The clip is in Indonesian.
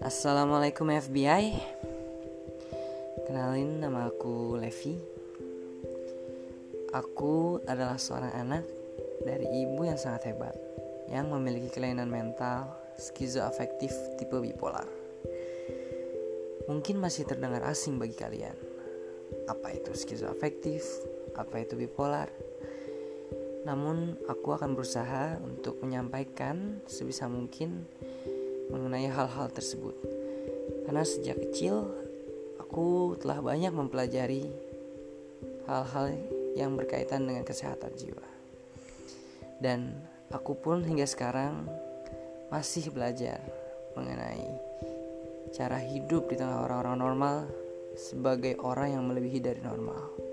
Assalamualaikum FBI Kenalin nama aku Levi Aku adalah seorang anak dari ibu yang sangat hebat Yang memiliki kelainan mental skizoafektif tipe bipolar Mungkin masih terdengar asing bagi kalian Apa itu skizoafektif? Apa itu bipolar? Namun, aku akan berusaha untuk menyampaikan sebisa mungkin mengenai hal-hal tersebut. Karena sejak kecil, aku telah banyak mempelajari hal-hal yang berkaitan dengan kesehatan jiwa. Dan aku pun hingga sekarang masih belajar mengenai cara hidup di tengah orang-orang normal sebagai orang yang melebihi dari normal.